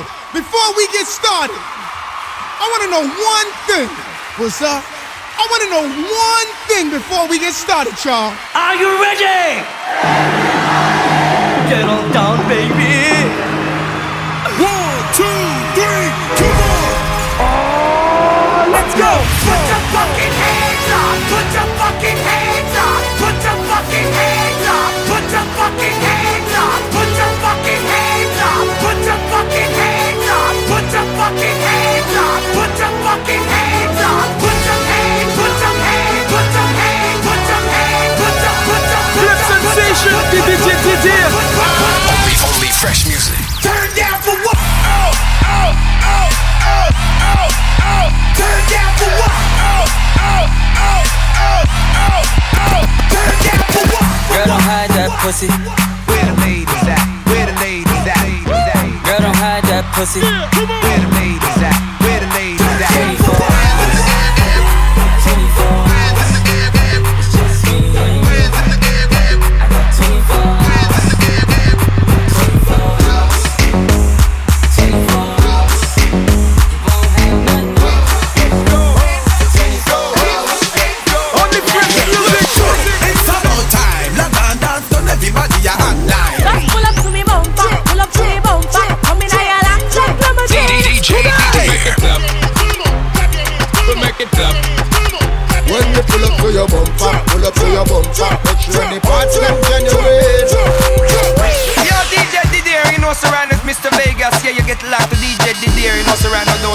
Before we get started, I want to know one thing. What's up? I want to know one thing before we get started, y'all. Are you ready? Diddle fucking hands up. Put your hands up. Put your hands. Put your hands. Put your hands. Put your hands. Put your put your put your sensation. Only only fresh music. Turn down for what? Oh oh oh oh oh oh. Turn down for what? Oh oh oh oh oh oh. Turn down for what? Girl, don't hide that pussy. Where the ladies at? Where the ladies at? Girl, don't hide that pussy. Yeah, come on that.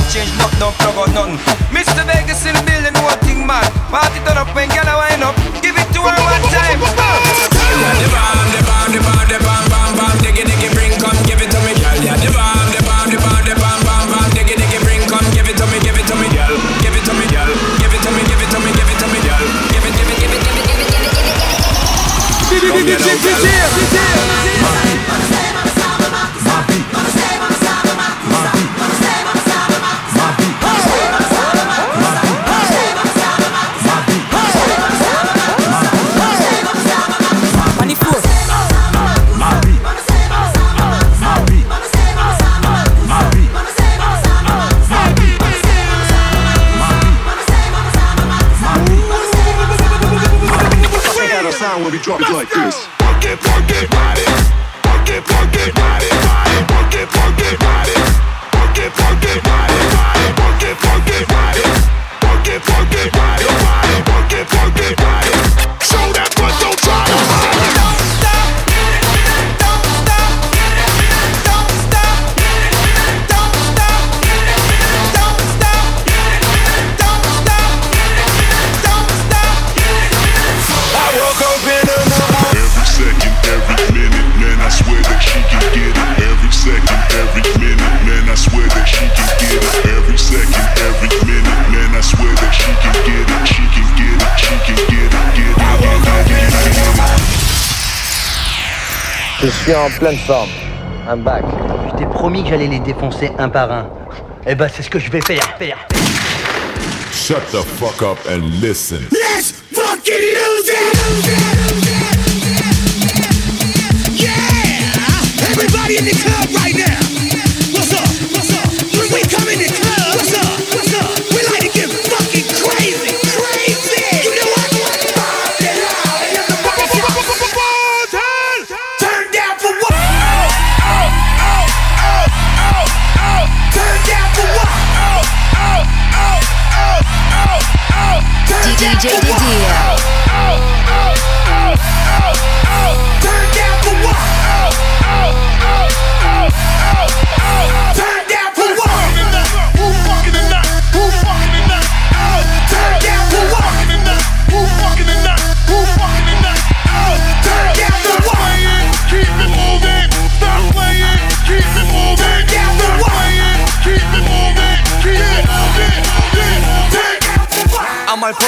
change but no plug or nothing. Mr. Vegas in the building, one thing man. Party turn up when gala wind up. Give it to her one time. drop it like this. suis en pleine forme. I'm back. Je t'ai promis que j'allais les défoncer un par un. Eh ben, c'est ce que je vais faire, faire. Shut the fuck up and listen. Let's fucking lose it. Yeah! Everybody in the club right now. What's up? What's up? We come in the club, what's up?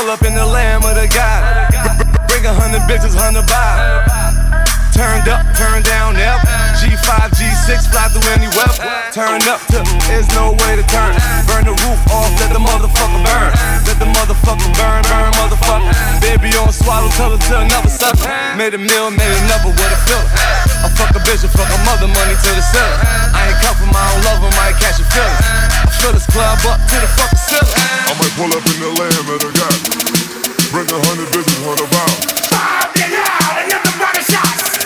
Pull up in the lamb of the God. Bring a hundred bitches, hundred vibe. Turned up, turned down, never. G5, G6, fly through any weather. Turn up, there's no way to turn. Burn the roof off, let the motherfucker burn. Let the motherfucker burn, burn, motherfucker. Baby on swallow, tell her to another sucker. Made a meal, made another with a filler. I fuck a bitch I fuck a mother, money to the center. I ain't cuffin', my own lover, love might catch a feeling. I fill this club up to the fucking ceiling. I might pull up in the Lamb that I got. Bring a hundred visitors, hundred rounds. Five, then out, and get the shots.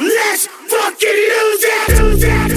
Let's fucking lose it, lose it.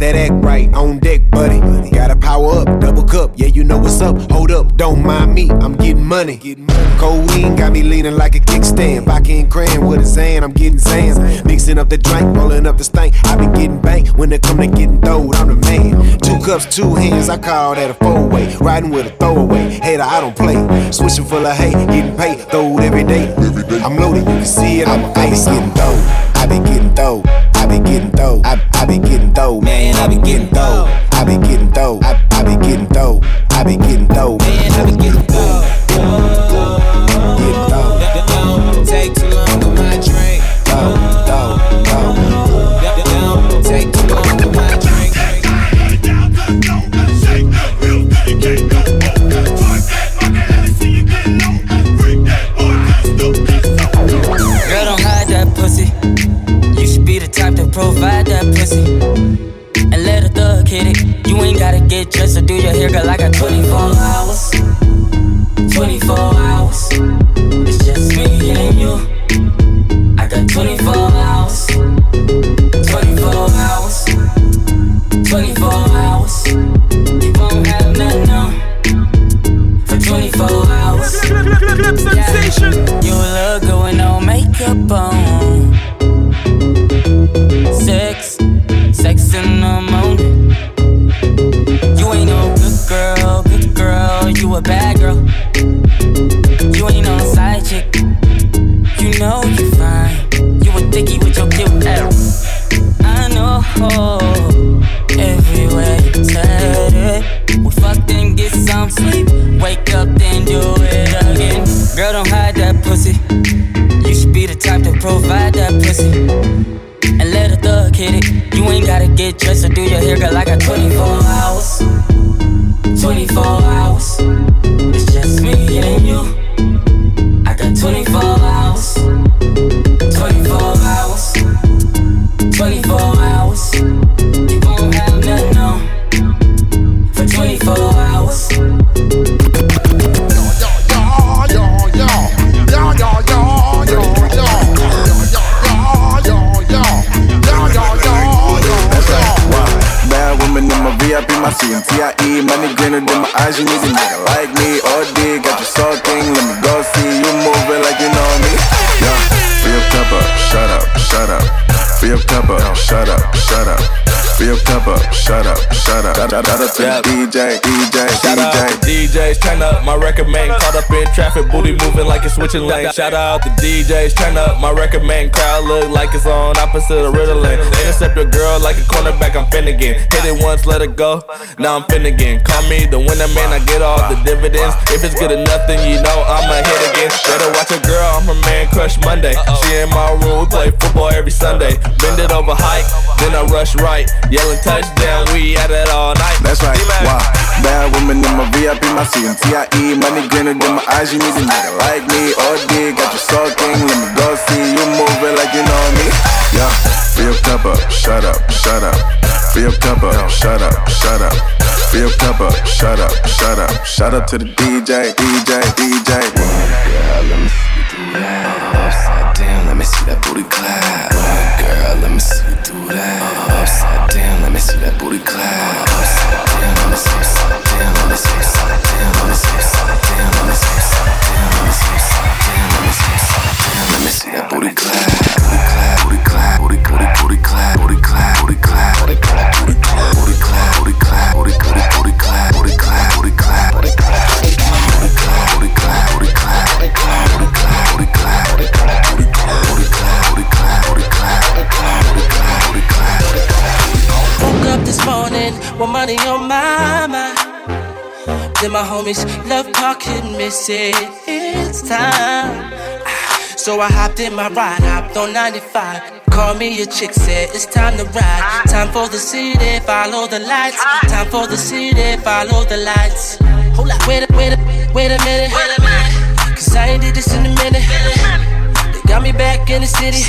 That act right on deck, buddy. Gotta power up, double cup, yeah, you know what's up. Hold up, don't mind me, I'm getting money. Codeine got me leaning like a kickstand. Vodka and cran with a Xan, I'm getting Xans. Mixing up the drink, rolling up the stank. I been getting banked when it come to getting throwed, I'm the man. Two cups, two hands, I call that a four way. Riding with a throwaway, hater, I don't play. Switching full of hate, getting paid, throwed every day. I'm loaded, you can see it my face. Be getting dough, I be getting dough. Be getting dough, I, I be getting dough, man, I be getting dough, I be getting dough, I, I be getting dough, I be getting dough, man, I be getting dough. Hit it. You ain't gotta get dressed or do your hair, girl. I got 24 hours. 24 hours. It's just me and you. Oh, it, we fuck then get some sleep. Wake up then do it again. Girl, don't hide that pussy. You should be the type to provide that pussy. And let a thug hit it. You ain't gotta get dressed or do your hair, girl. I got 24 hours. 24 hours. It's just me and you. CMTIE. Money greener than my eyes. You need a nigga like Fill your cup up, shut up, shut up. Shout out to the DJ, DJ, Shout out DJ. to DJs, turn up my record man. Caught up in traffic, booty moving like it's switching lanes. Shout out to DJs, turn up my record man. Crowd look like it's on opposite of Ritalin. Intercept your girl like a cornerback, I'm Finnegan. Hit it once, let it go. Now I'm Finnegan. Call me the winner man, I get all the dividends. If it's good enough, then you know I'ma hit again. Better watch a girl, I'm her man crush Monday. She in my room, we play football every Sunday. Bend it over hike, then I rush right. Yelling touchdown, we at it all night. That's right. Wow. Bad woman in my VIP, my CMTIE. Money greener than my eyes. You need a nigga like me. OD, got you sucking. Let me go see you moving like you know me. Yeah. Fill your cup up, shut up, shut up. Fill your cup up, shut up, shut up. Fill your cup up, shut up, shut up. Shout out to the DJ, DJ, DJ. Girl, that. Upside down, let me see that booty clap. Girl, let me see you do that. Upside down, let me see that booty clap. Upside down, let me see, upside down, let me see, upside down, let me see, upside down, let me see, upside down, let me see, upside down, let me see, upside down, let me see that booty clap. Booty clap, booty clap, booty, booty, booty clap, booty clap, booty clap, booty clap, booty clap, booty clap, booty clap, booty clap, booty clap, this morning with money on my mind. Then my homies love talking, miss it. It's time. Ah, So I hopped in my ride, hopped on 95. Call me a chick, said it's time to ride. Time for the city, follow the lights. Time for the city, follow the lights. Hold up, wait a, wait a, wait a minute. Cause I ain't did this in a minute. Got me back in the city.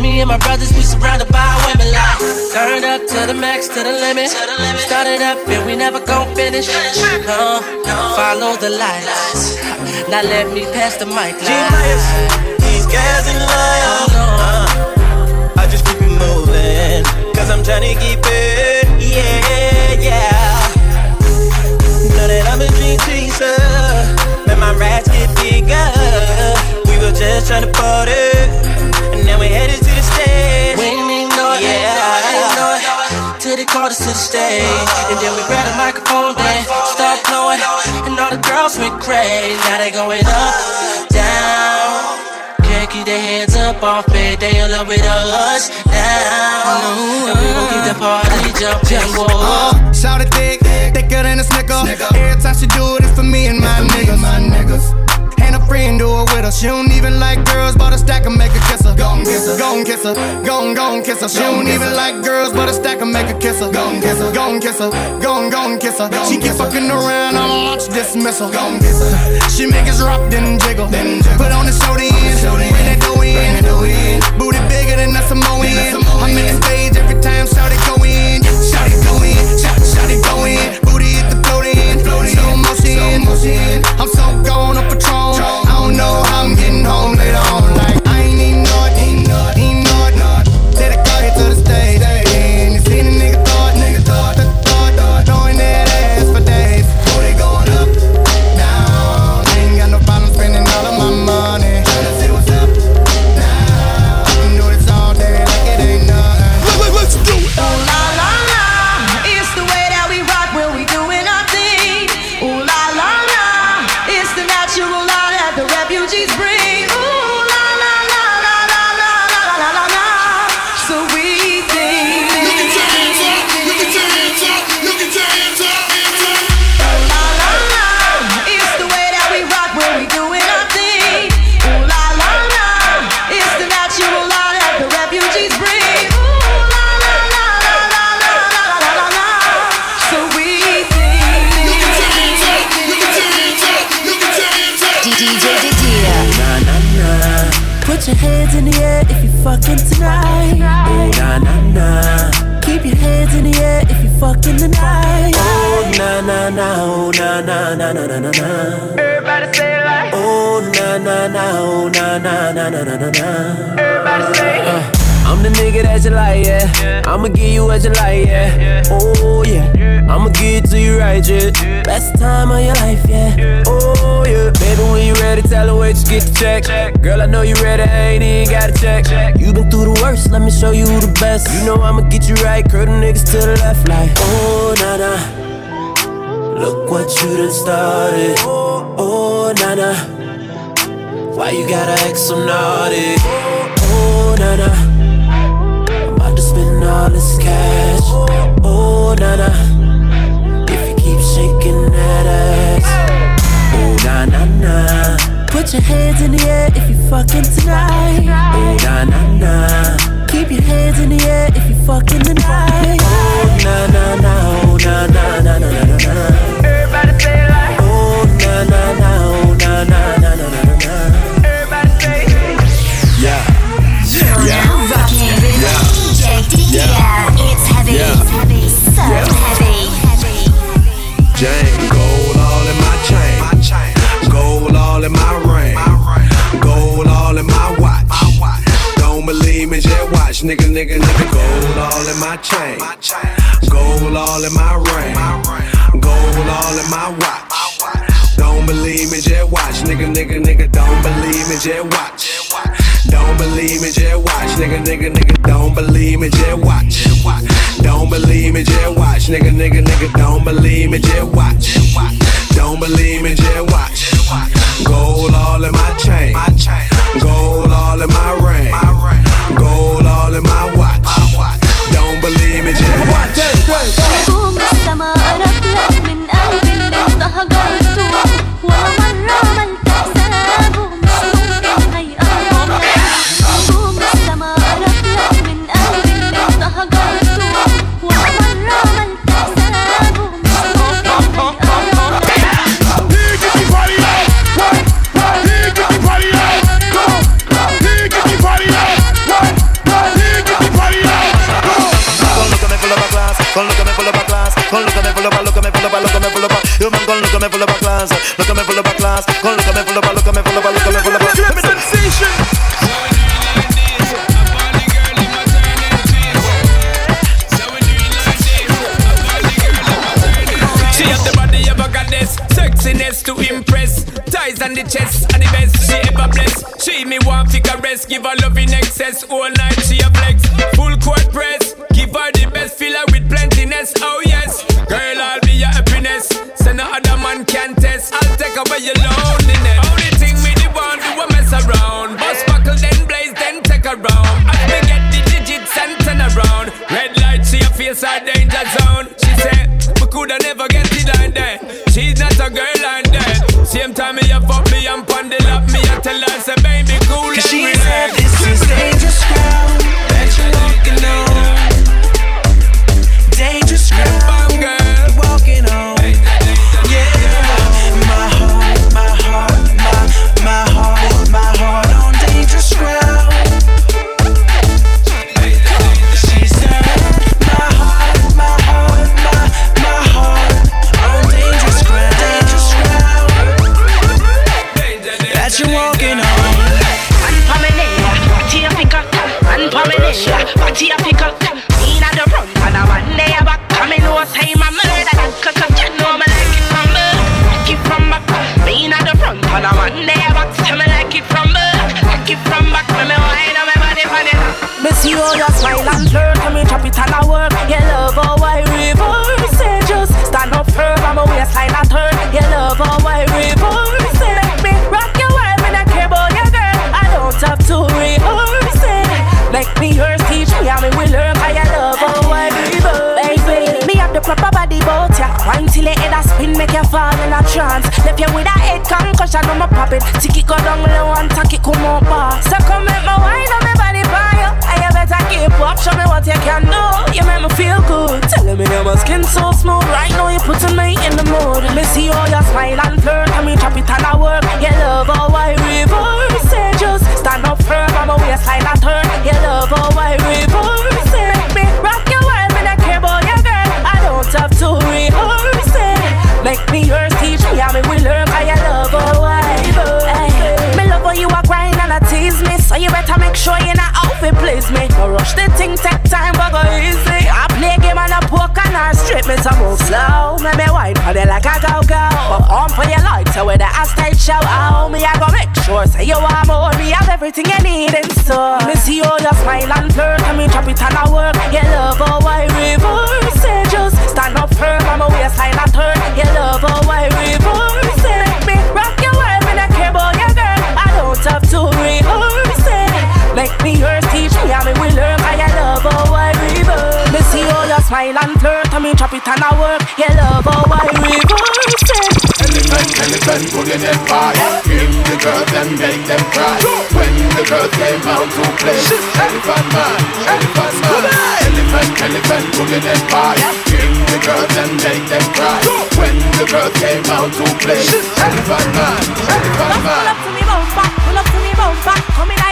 Me and my brothers, we surrounded by women like Turn up to the max, to the limit. Started up and we never gon' finish. No, follow the lights. Now let me pass the mic. These guys in line. Girls went crazy. Now they going up, down. Can't keep their hands up off it, they in love with us now. And we gon' keep the party jumping, whoa. Uh, shout it thick, thicker than a snicker. Every time she do it, it's for me and my niggas. My niggas. A friend do it with her. She don't even like girls, but a stack and make her kiss her. Gon' kiss her, gon' kiss her, gon' gon' kiss her. She don't even like girls, but a stack and make her kiss her. Gon' kiss her, gon' kiss her, gon' gon' kiss her. She keep fucking around, I'ma launch dismissal. Gon' kiss her. She make us rock, then jiggle. Put on the show then, bring that dough in. Booty bigger than a Samoan. I'm in the stage every time, shout it go in, shout it go in, shout shout it go in. Booty hit the float in, slow motion. I'm so gone up Patron. Know how I'm getting home later on. Nah. Everybody say it like. Oh, nah, nah, nah. Oh, nah, nah, nah, nah, nah, nah. Everybody say it. Uh, I'm the nigga that you like, yeah. I'ma give you what you like, yeah. Oh, yeah. I'ma give it to you right, yeah. Best time of your life, yeah. Oh, yeah. Baby, when you ready, tell her wait, just get the check. Girl, I know you ready, I ain't even gotta check. You been through the worst, let me show you who the best. You know I'ma get you right, curl the niggas to the left, like, oh, nah, nah. Look what you done started. Oh, nah. Why you gotta act so naughty? Oh, nah. I'm about to spend all this cash. Oh, nah. If you keep shaking that ass. Oh, nah, nah, nah. Put your hands in the air if you fucking tonight. Oh, nah, nah, nah. Keep your hands in the air if you fucking tonight. Oh, nah, nah, nah na na na na na na. Everybody say it like. Oh na na na, oh na na na na na na. Everybody say. Yeah. Yeah. Yeah. Yeah. Yeah. It's heavy. Yeah. It's heavy. So heavy. Gold all in my chain. Gold all in my ring. Gold all in my watch. Don't believe me, just watch, nigga, nigga, nigga. Gold all in. My chain Gold all in my ring. Gold all in my watch. Don't believe me, just watch. Nigga, nigga, nigga. Don't believe me, just watch. Don't believe me, just watch. Nigga, nigga, nigga. Don't believe me, just watch. Don't believe me, just watch. Nigga, nigga, nigga. Don't believe me, just watch. Don't believe me, just watch. Gold all in my chain. Gold all in my ring. Gold all in my watch. Don't believe me, just watch. Full up a. You man con lo que me full up a class, lo que me full up a class, con lo que me full up a, lo que me full up a, lo que me full up a. Give me sensation. She have the body of a goddess, sexiness to impress. Ties on the chest are the best she ever bless. She me want figure rest, give her love in excess. All night she a flex, full court press. Give her the best, fill her with plentiness. Oh yes, girl Your. Say no other man can test. I'll take away your loneliness. Only thing me the one do a mess around. Bust buckle then blaze then take a round. As me get the digits and turn around. Red light see your face a danger zone. She said we coulda never get it like that. She's not a girl like that. Same time me a fuck me and pon the lap me a tell her say baby cool and Cause she relax. said this is proper body bout ya. Wine till your head a spin Make you fall in a trance. Left you with a head concussion on my pop it. Tick it go down low and tack it come up bar So come make my wine on me body by you. And you better keep up Show me what you can do. You make me feel good. Telling me that my skin so smooth. Right now you putting me in the mood. Me see all your smile and flirt. And me chop it and I work? You love how I reverse it. Just stand up firm on my waistline and turn. You love how I reverse Make me yours Teach me how me will learn Cause you love oh, I reverse Me love how you a grind and I tease me. So you better make sure you're not outfit please me. No rush the thing take time and me to move slow. Make me wine for the like a go-go. But on for your lights so with the tight show. Oh me I go make sure say you want more Me have everything you need in store. Me see all your smile and flirt And me chop it and I work. You love oh, how I reverse it? Just stand up firm on my waistline and turn. You love oh, how I reverse it? Make me rock your world Me not care about your girl. I don't have to rehearse it. Make me yours, teach me how me will learn you love oh, how I reverse? Me see all your smile and flirt And me chop it and I work. You love how I reverse it. Elephant, elephant, put in them fire. Give the girls them, make them cry. When the girls came out to play. Elephant man, elephant man. Elephant, elephant, put in them fire. Give the girls them, make them cry. When the girls came out to play. Elephant man, elephant Pull up to me bumper, pull up to me bumper. Come in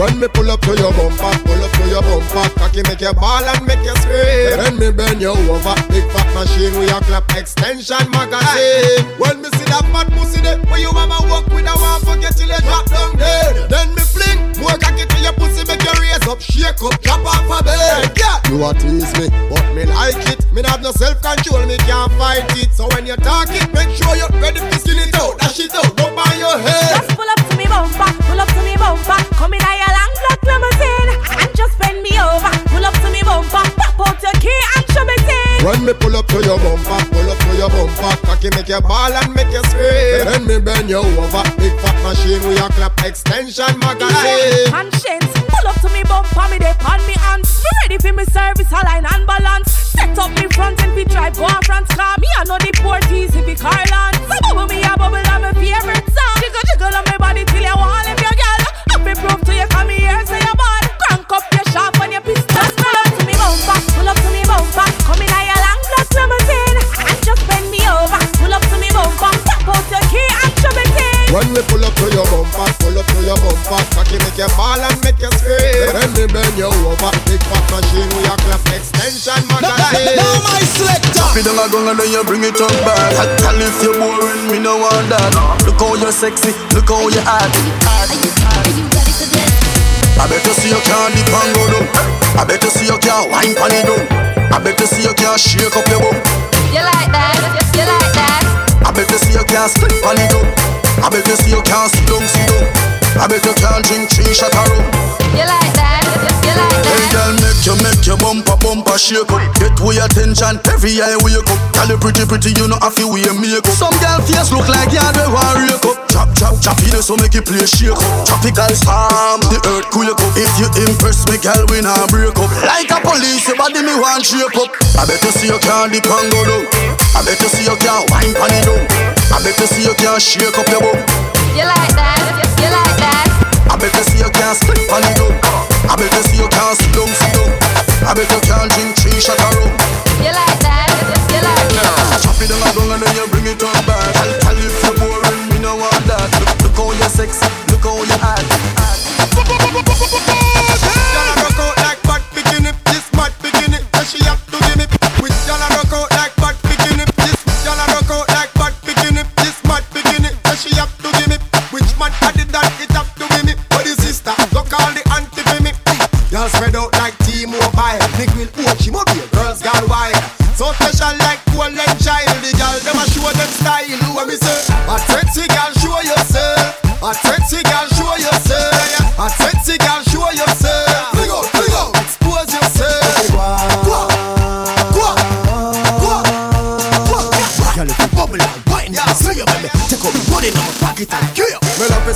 When me pull up to your bumper, pull up to your bumper, cocky make you ball and make you scream. Then me bend you over, big fat machine with your clap extension magazine. When me see that fat pussy there, where you mama walk with a one forget till you drop down dead. Then me fling more cocky to your pussy, make you raise up, shake up, drop off a bed. Yeah, you a tease me, but me like it. Me have no self control, me can't fight it. So when you talk it, make sure you're ready to skin it out, dash it out, up on your head. Just pull up bumper, pull up to me bumper Come in a your long black limousine And just bend me over Pull up to me bumper Pop out your key and shove it in When me pull up to your bumper, pull up to your bumper, cocky make you ball and make you scream. Then me bend you over, big fat machine with your clap extension magazine. Conscience, pull up to me bumper, me dey on me hands. Me ready for me service, align and balance. Set up me front and we drive go on France car. Me I know the port easy fi Carland. So bubble me a bubble on my favorite song. Ah. Jiggle jiggle on my body till you want if your girl. Up me proof to you in. When we pull up to your bumper, pull up to your bumper, cocky make you ball and make you scream. Then me bend you over, big fat machine with your clap extension magazine. now my selector. Chop it down a gong and then you bring it up back. I tell if you're boring, me no want that. Look how you're sexy, look how you're hot. Are you I bet you see you can't dip and go down. I bet you see you can't wine pon it down. I bet you see you can't shake up your bum. You like that? You like that? I bet you see you can't slip on it down. I bet you see you can't sit down, sit down. I bet you can't drink three shot of rum. You like that? Make you make your bumper bumper shake up. Get we attention, every eye wake up. Girl, you pretty pretty, you know have to wear makeup. Some girl face look like yard we want rake up. Chop chop chop it so make it play shake up. Tropical storm, the earth quake up. If you impress me, girl, we not break up. Like a police, your body me want shape up. I bet you see you can't dip and go down. I bet you see you can't wine pon it down. I bet you see you can't shake up your bum. You like that? You like that? I bet you see you can't slip on it down. I bet you see you can't sit down, sit down. I bet you can't drink three shot of rum. You like that? You like that? Chop it down and down and then you bring it on back.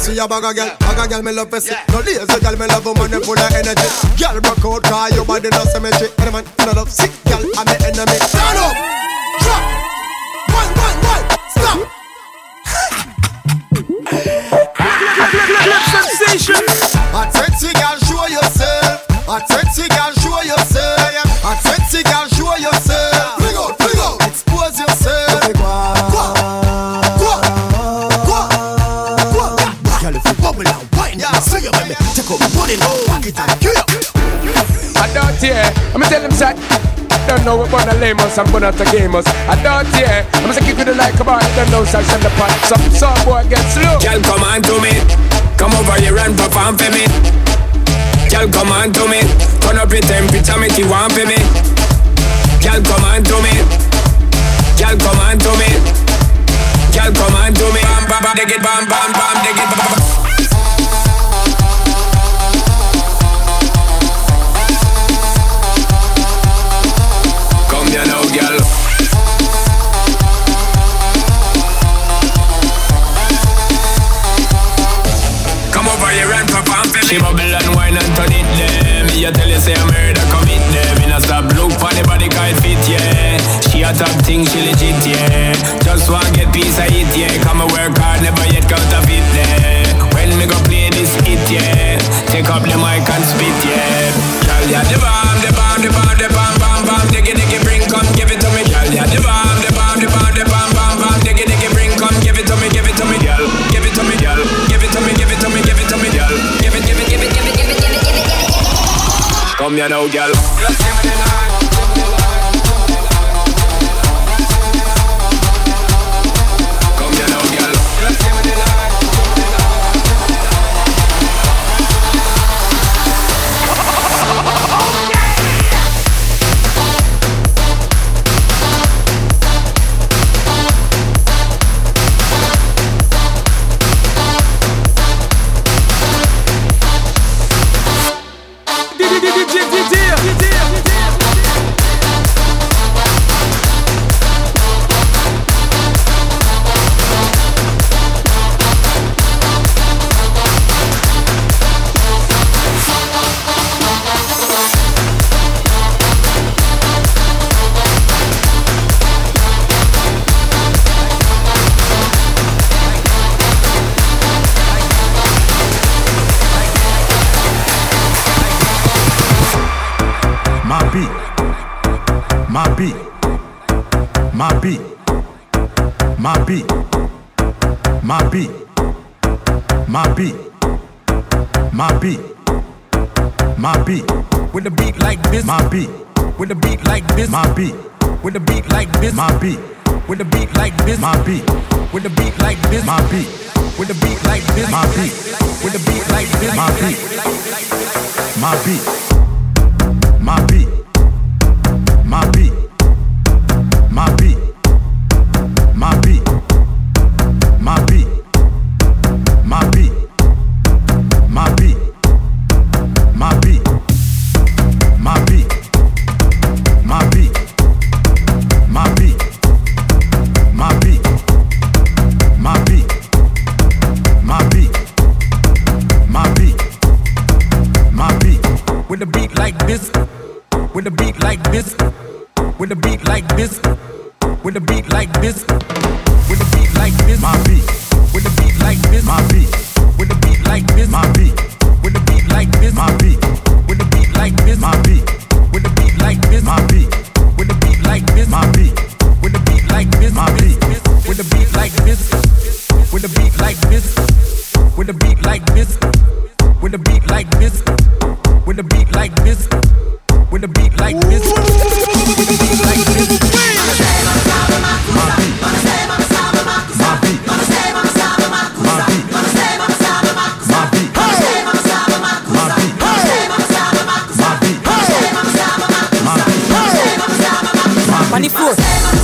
Me love to see a bag of girl, bag of girl me love to see. No lazy girl, me love a man full of energy. Girl, rock out, cause your body no symmetry. Any man, no love sick, girl, I'm the enemy. Stand up, drop, one, one, one, stop. sensation. A sexy girl, show yourself. A sexy girl, money now, pocket and kill you. I don't hear. I'm gonna tell them that. Don't know what wanna lame us and wanna to game us. I don't hear. I'm gonna keep it like a bar. Don't know such and the pot. Some some boy get slow. Girl, come on to me. Come over here and perform for me. Girl, come on to me. Turn up your temperature, make you want for me. Girl, come on to me. Girl, come on to me. Girl, come on to me. Bam, bam, bam, dig it, bam, bam, bam, dig it, bam, bam. She bubble and wine and turn it there. Me I tell you say I'm murder commit there. Me not stop look for the body cause it fit yeah. She a top thing, she legit yeah. Just want get piece of it yeah. Come and work hard, never yet counterfeit there. When me go play this hit yeah. Take up the mic and spit yeah. Girl, yeah the bomb, the bomb, the bomb, the bomb, bomb, bomb. Diggy, diggy, bring, come give it to me. Girl, yeah the bomb, the bomb, the bomb, the bomb, bomb, bomb. Come here now, girl. Beat like this. My beat. With a beat like this. My beat. With a beat like this. My beat. With a beat like this. My beat. with the beat like this. My beat, with the beat like this. My beat, my beat, my beat, my beat, like this, with a beat like this, with a beat like this, my beat, with a beat like this, my beat, with a beat like this, my beat, with a beat like this, my beat, with a beat like this, my beat, with a beat like this, my beat, with a beat like this, my beat, with a beat like this, my beat, with a beat like this, with a beat like this, with a beat like this, with a beat like this, with a beat like this, with a beat like this. With a beat like this. My beat. My beat. My beat.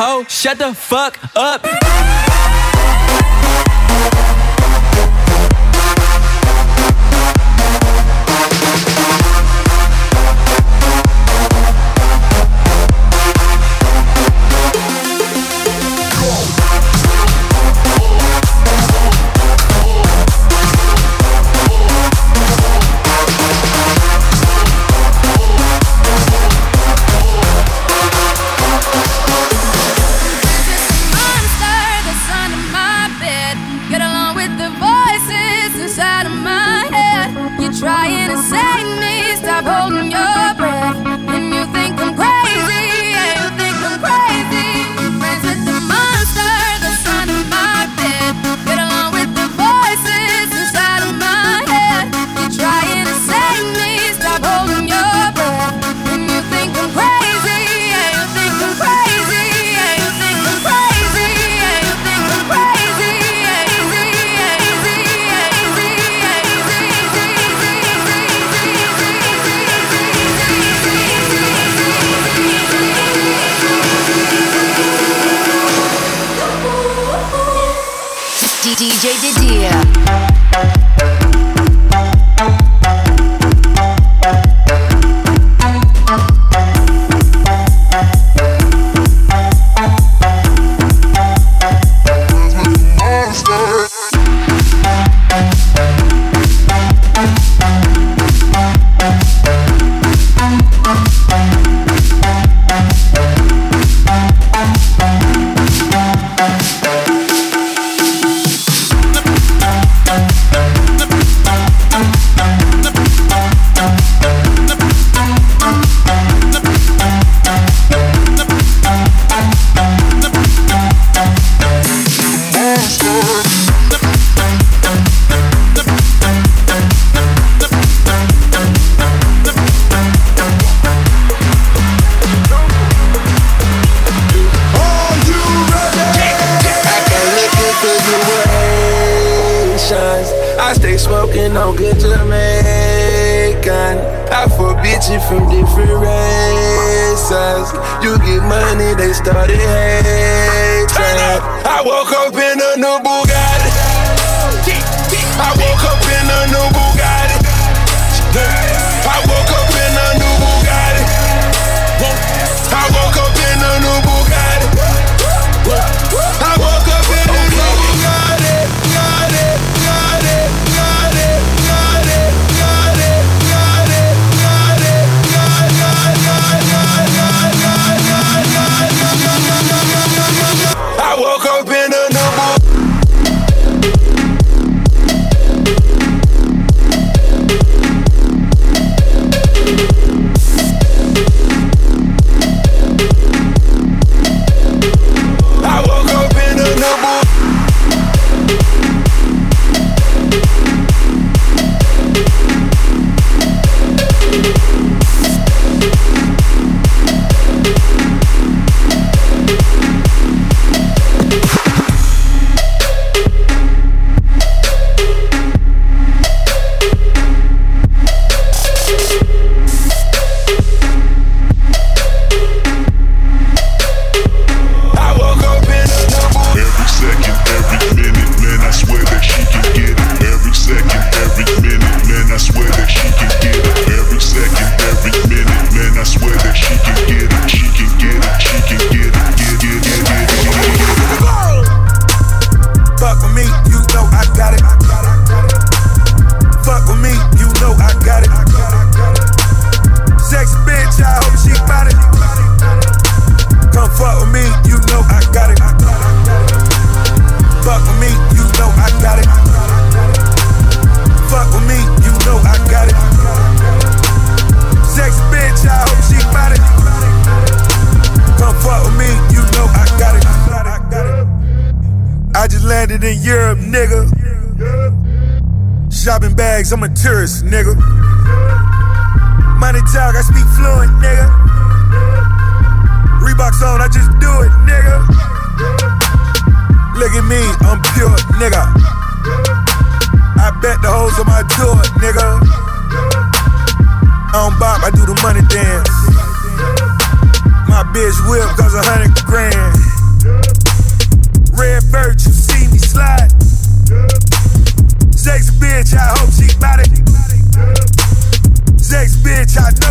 Ho, shut the fuck up. days, I'm a tourist, nigga. Money talk, I speak fluent, nigga. Reeboks on, I just do it, nigga. Look at me, I'm pure, nigga. I bet the hoes on my tour, nigga. I don't bop, I do the money dance. My bitch whip, cause a hundred grand. Red bird, you see me slide. Sex bitch, I hope she body. Sex bitch, I know.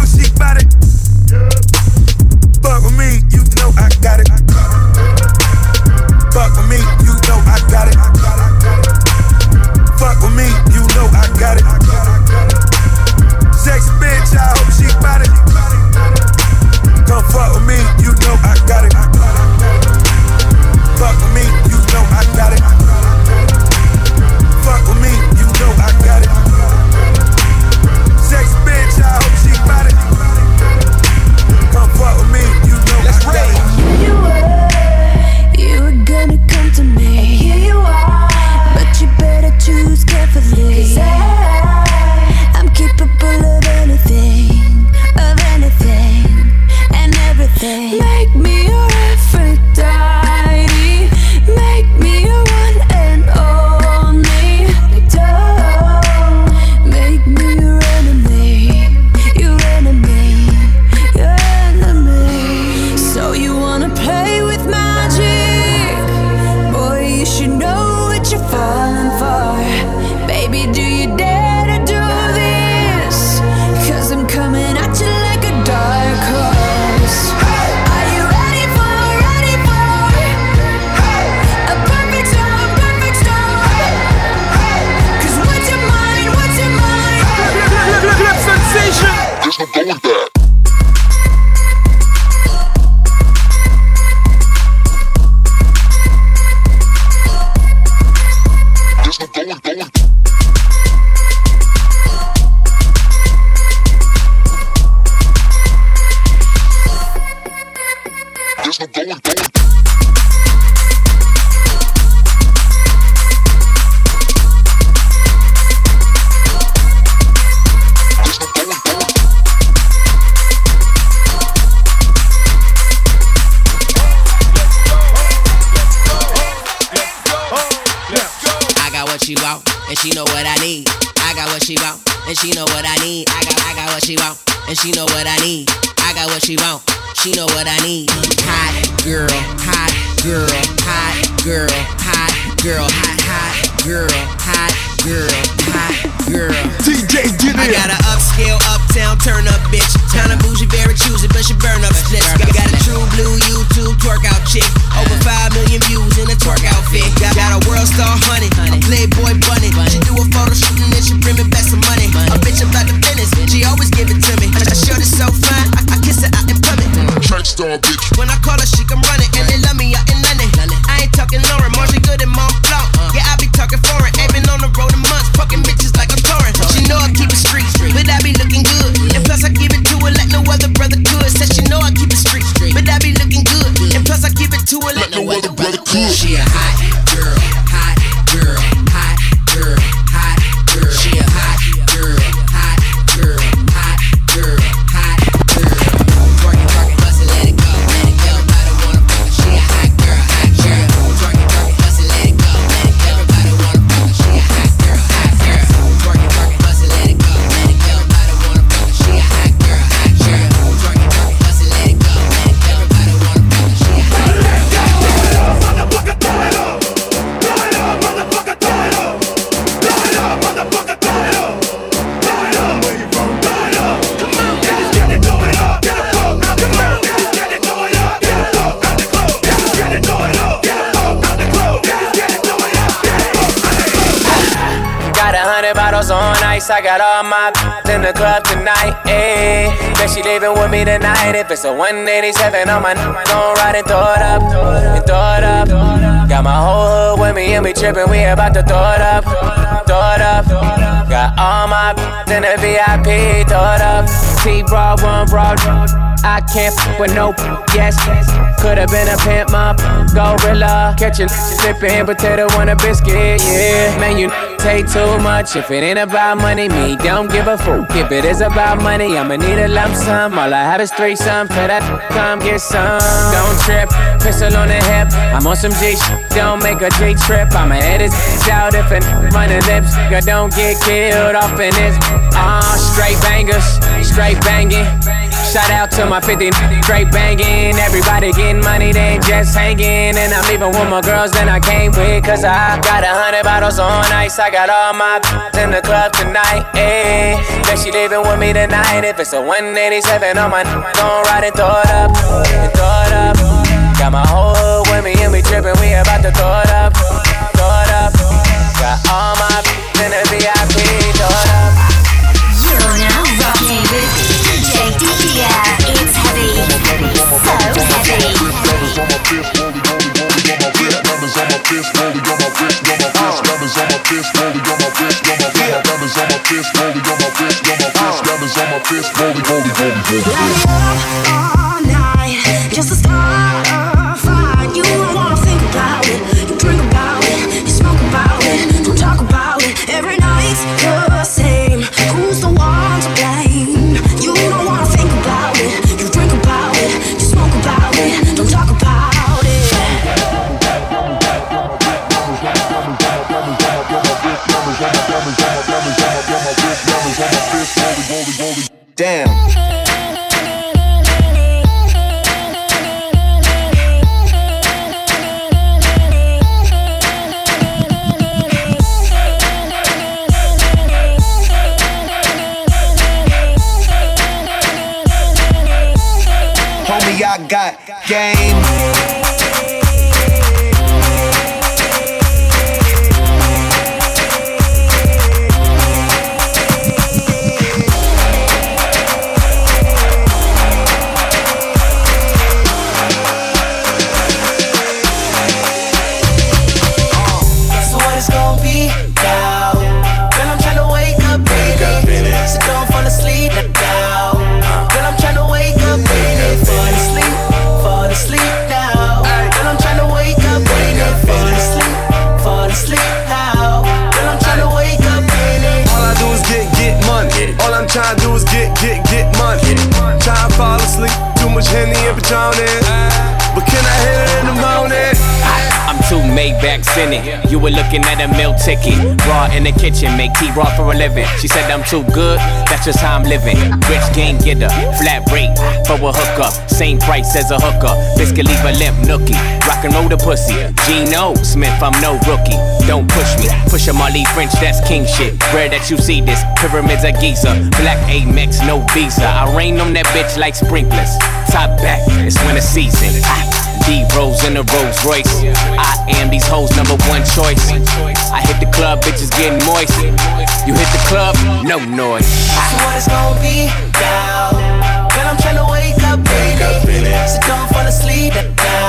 Me. If it's a 187 on my gon' ride and throw it up, and throw it up. Got my whole hood with me and we trippin'. We about to throw it up, throw it up. Got all my in the VIP. Throw it up. T broad one broad. I can't f with no yes. Could've been a pimp, my gorilla. Catching, flipping potato on a biscuit, yeah. Man, you take too much. If it ain't about money, me don't give a fuck. If it is about money, I'ma need a lump sum. All I have is three some. For that, come get some. Don't trip, pistol on the hip. I'm on some G shit. Don't make a J trip. I'ma head his out if it running lips. Girl, don't get killed off in this. Ah, straight bangers, straight banging. Shout out to my 50 straight banging. Everybody getting money, they ain't just hanging. And I'm leaving with my girls that I came with. Cause I got a hundred bottles on ice. I got all my in the club tonight. Ayy, bet she leaving with me tonight. If it's a 187 on my gon' ride and throw it up. And throw it up. Got my whole hood with me and we trippin'. We about to throw it up. Throw it up. Got all my in the VIP. Throw it up. You're now rocking with DJ. It's heavy, so heavy. All night just to start Damn. in it. You were looking at a meal ticket. Raw in the kitchen, make tea raw for a living. She said I'm too good, that's just how I'm living. Rich game getter, flat rate for a hookup. Same price as a hooker. Biscuit leave a limp nookie. Rock and roll the pussy. Gino Smith, I'm no rookie. Don't push me. Push a Marley French, that's king shit. Rare that you see this. Pyramids a Giza. Black Amex, no visa. I rain on that bitch like sprinklers. Top back, it's winter season. I D Rose in a Rolls Royce. I am these hoes' number one choice. I hit the club, bitches getting moist. You hit the club, no noise. I know what it's gonna be now. Girl, I'm trying to wake up, baby. So don't fall asleep now.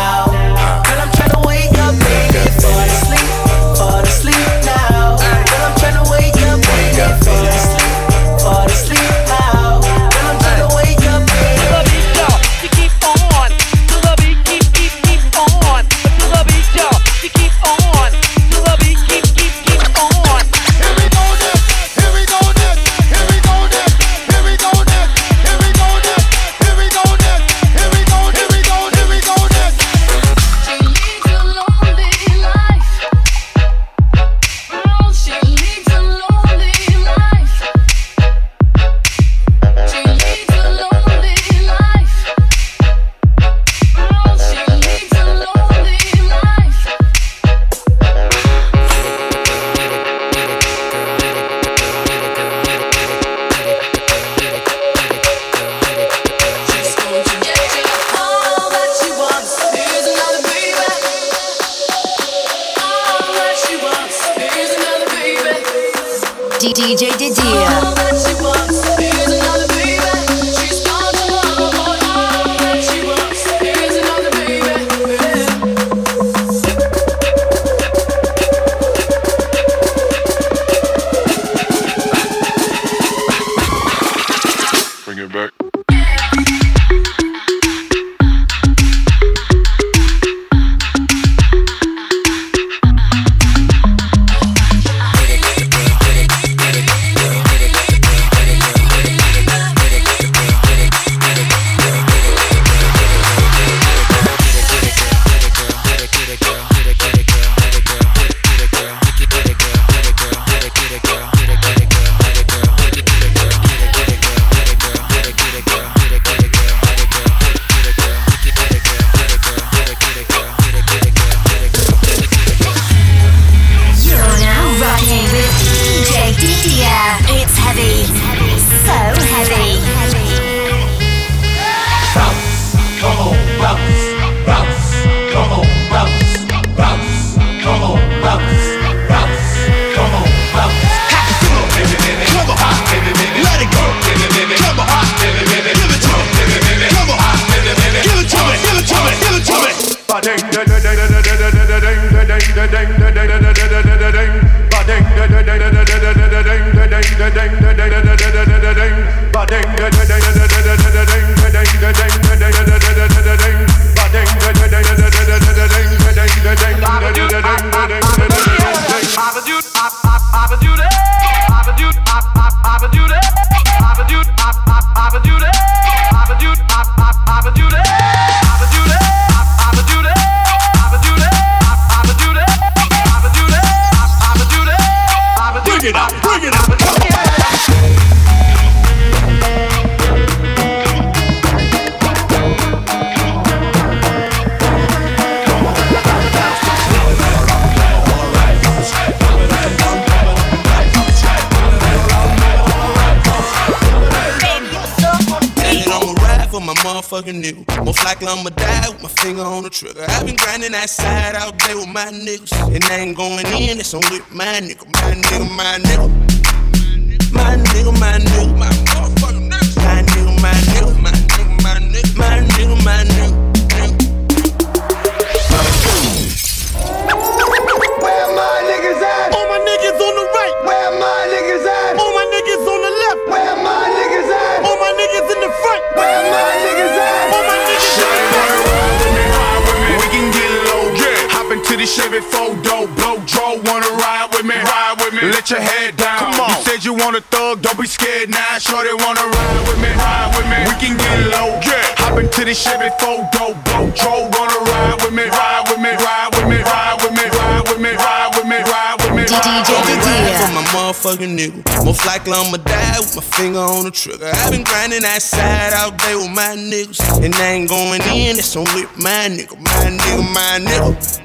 Motherfucking nigga. Most likely I'ma die with my finger on the trigger. I've been grinding outside all day with my niggas. And I ain't going in, that's on with my nigga. My nigga, my nigga.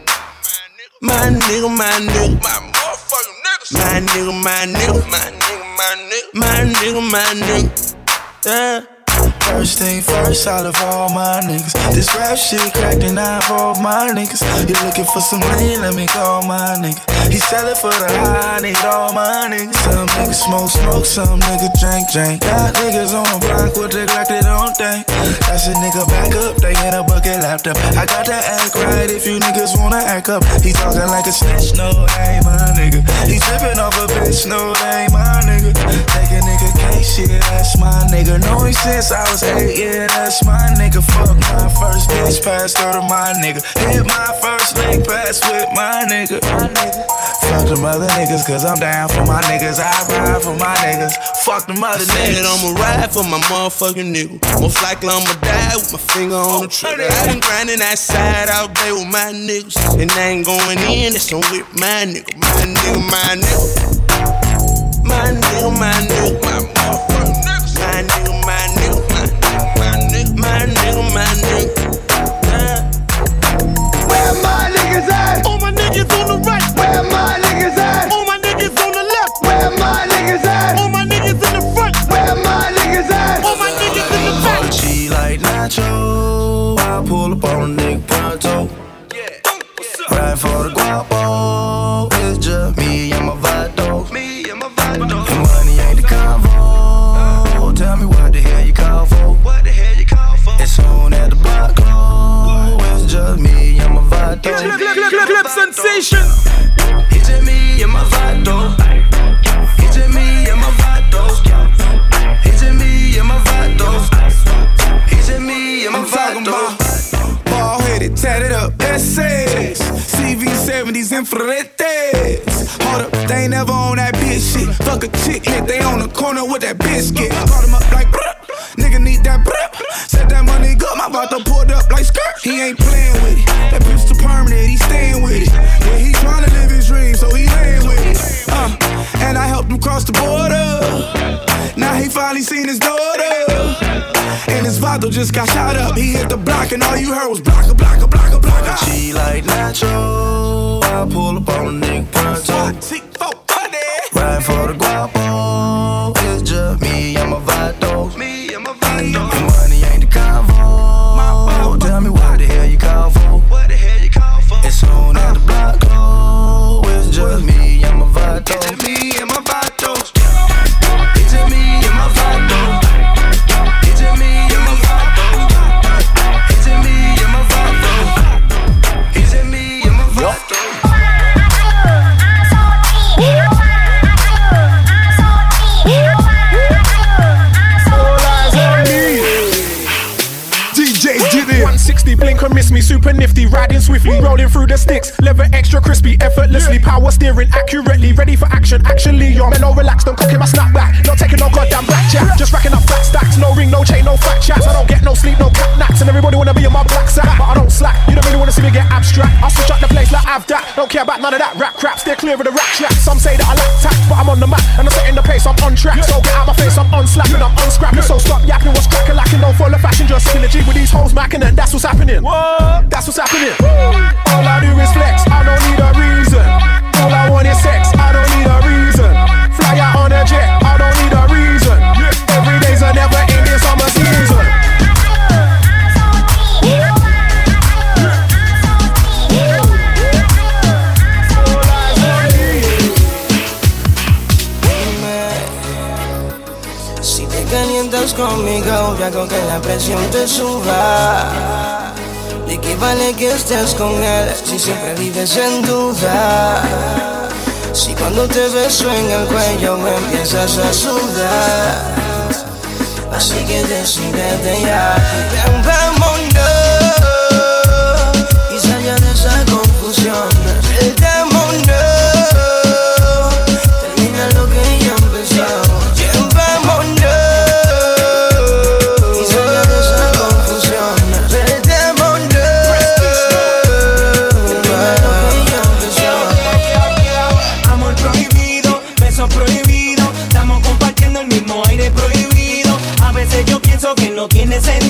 My nigga, my nigga. My motherfucking niggas. My nigga, my nigga. My nigga, my nigga. My nigga, my nigga. Yeah. First thing first, out of all my niggas. This rap shit cracked and I involve my niggas. You looking for some lean, let me call my nigga. He sellin' for the high, need all my niggas. Some niggas smoke, smoke, some niggas drink, drink. Got niggas on the block with the Glock, they don't think. That's a nigga back up, they in a bucket laptop. I got to act right if you niggas wanna act up. He talking like a snitch, no, that ain't my nigga. He trippin' off a bitch, no, that ain't my nigga. Take a nigga case, shit, that's my nigga. Know him since I was eight, yeah, that's my nigga. Fuck my first bitch, passed her to my nigga. Hit my first leg pass with my nigga. my nigga. Fuck them other niggas, cause I'm down for my niggas. I ride for my niggas. Fuck them other Said niggas. I'ma ride for my motherfucking nigga. Most likely I'ma die with my finger on the trigger. Oh, I been grinding outside all day with my niggas. And I ain't going in, that's on with my nigga. My nigga, my nigga. My nigga, my nigga. My motherfucking niggas. My nigga, my nigga. My nigga, my nigga. My nigga, my nigga. Uh. Where my niggas at? All my niggas on the right. Where my niggas at? All my niggas on the left. Where my niggas at? All my niggas in the front. Where my niggas at? All my niggas in the back. She like nacho. I pull up on a nigga pronto. Ride for the guapo. Clear of the rap chat. Some say that I lack tact, but I'm on the map and I'm setting the pace. I'm on track, so get out my face. I'm unslapping, I'm on unscrapping. So stop yapping, what's cracking, lacking, don't follow fashion. Just G with these hoes macking, and that's what's happening. What? That's what's happening. All I do is flex. I don't need a calientas conmigo, yo hago que la presión te suba. ¿De qué vale que estés con él si siempre vives en duda? Si cuando te beso en el cuello me empiezas a sudar. Así que decídete ya. Ven, vámonos y salga de esa confusión. Tienes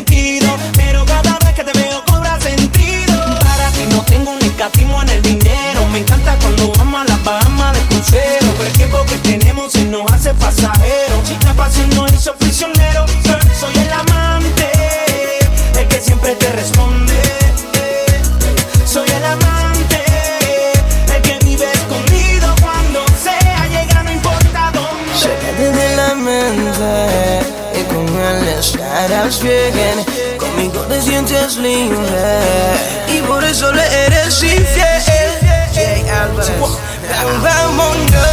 noches lindas y por eso le eres infiel. Bang, bang,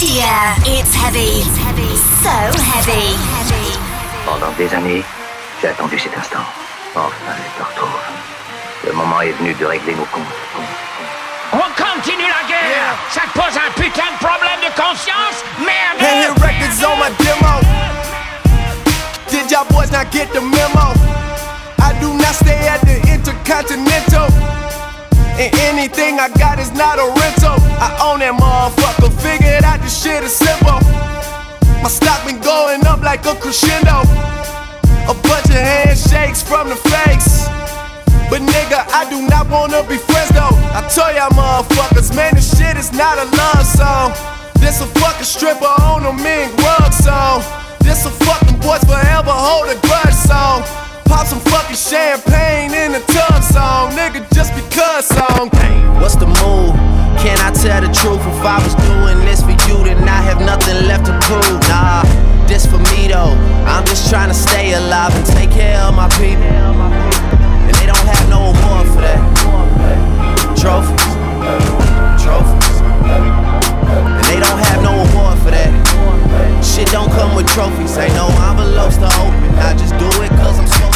Didier. It's heavy. It's heavy. So heavy. Pendant des années, j'ai attendu cet instant. Enfin, je te retrouve. Le moment est venu de régler nos comptes. On continue la guerre Ça te pose un putain de problème de conscience? Merde hit records on my demo. Did y'all boys not get the memo? I do not stay at the Intercontinental. And anything I got is not a rental. I own that motherfucker. Figured out this shit is simple. My stock been going up like a crescendo. A bunch of handshakes from the fakes. But nigga, I do not wanna be friends though. I tell y'all motherfuckers, man, this shit is not a love song. This a fucking stripper on a mink rug song. This a fucking boys forever hold a grudge song. Pop some fucking champagne in the tub song, nigga, just because song. What's the move? Can I tell the truth? If I was doing this for you, then I have nothing left to prove. Nah, this for me though. I'm just trying to stay alive and take care of my people. And they don't have no award for that. Trophies, trophies. And they don't have no award for that. Shit don't come with trophies. Ain't no envelopes to open. I just do it. Cause I'm so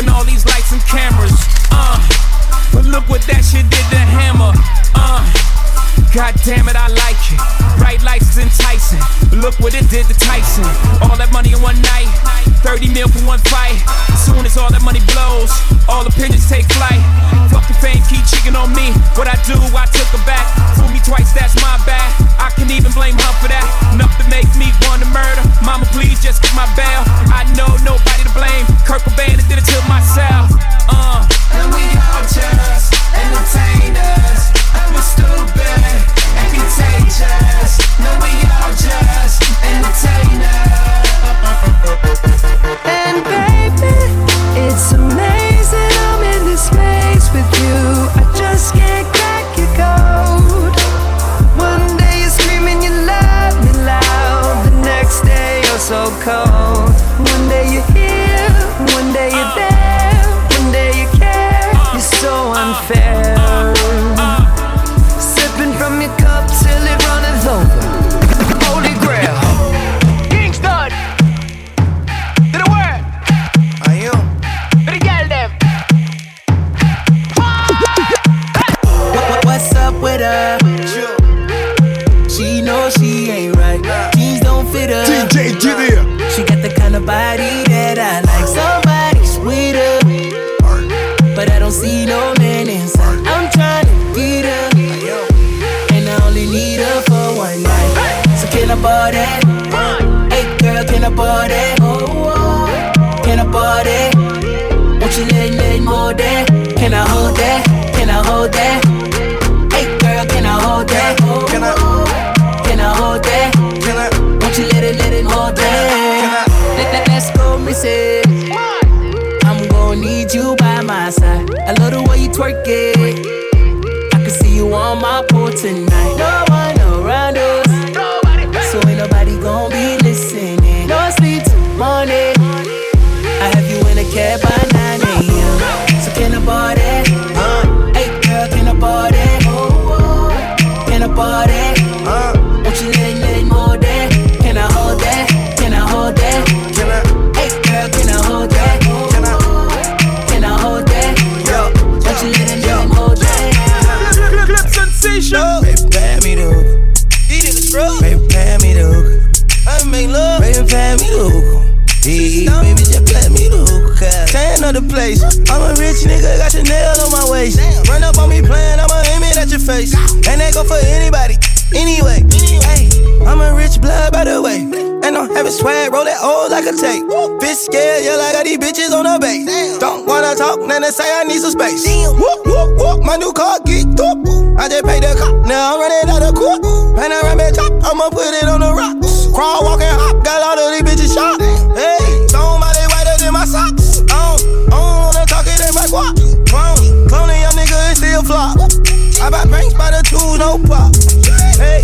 in all these lights and cameras. Uh, but look what that shit did to Hammer. Uh, God damn it, I like it. Bright lights is enticing. But look what it did to Tyson. All that money in one night. 30 mil for one fight. As soon as all that money nigga, got your nail on my waist. Run up on me playing, I'ma aim it at your face. And that go for anybody. Anyway, hey, I'm a rich blood by the way. And I'm having swag, roll that old like a tape. Bitch scared, yeah, like I got these bitches on the base. Don't wanna talk, then they say I need some space. Whoop, whoop, whoop, my new car geeked up. I just paid the cop, now I'm running out of court. And I run back top, I'ma put it on the rocks. Crawl, walk, and hop, got all of these bitches shot. Hey, nigga flop. I buy banks by the two, no pop. Hey,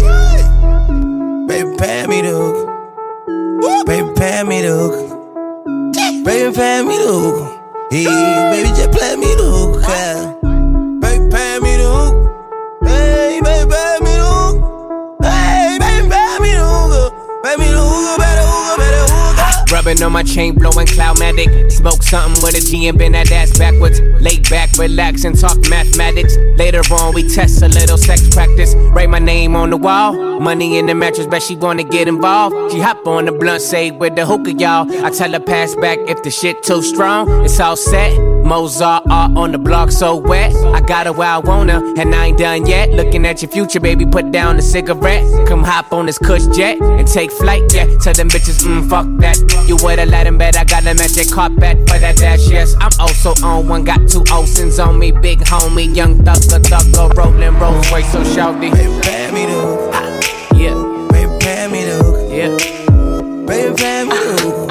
baby, pay me the hook. Baby, pay me the hook. Baby, pay me the hook. Hey, baby, just play me the hook. yeah. Baby, pay me the hook. Hey, baby, pay me Rubbing on my chain, blowing Cloudmatic. Smoke something with a G and bend that ass backwards. Lay back, relax, and talk mathematics. Later on, we test a little sex practice. Write my name on the wall. Money in the mattress, bet she wanna get involved. She hop on the blunt, say with the hookah, y'all. I tell her pass back if the shit too strong. It's all set. Mozart art on the block so wet. I got her where I want her, and I ain't done yet. Looking at your future, baby, put down the cigarette. Come hop on this cush jet and take flight, yeah. Tell them bitches, mm, fuck that. You with a Latin bed, I got a magic carpet for that dash, yes. I'm also on one, got two Olsen's on me, big homie, young thugger, thugger, rolling Rolls Royce, so shouty. Baby, pay me the. Yeah, Baby, pay me the yeah. Baby, pay me the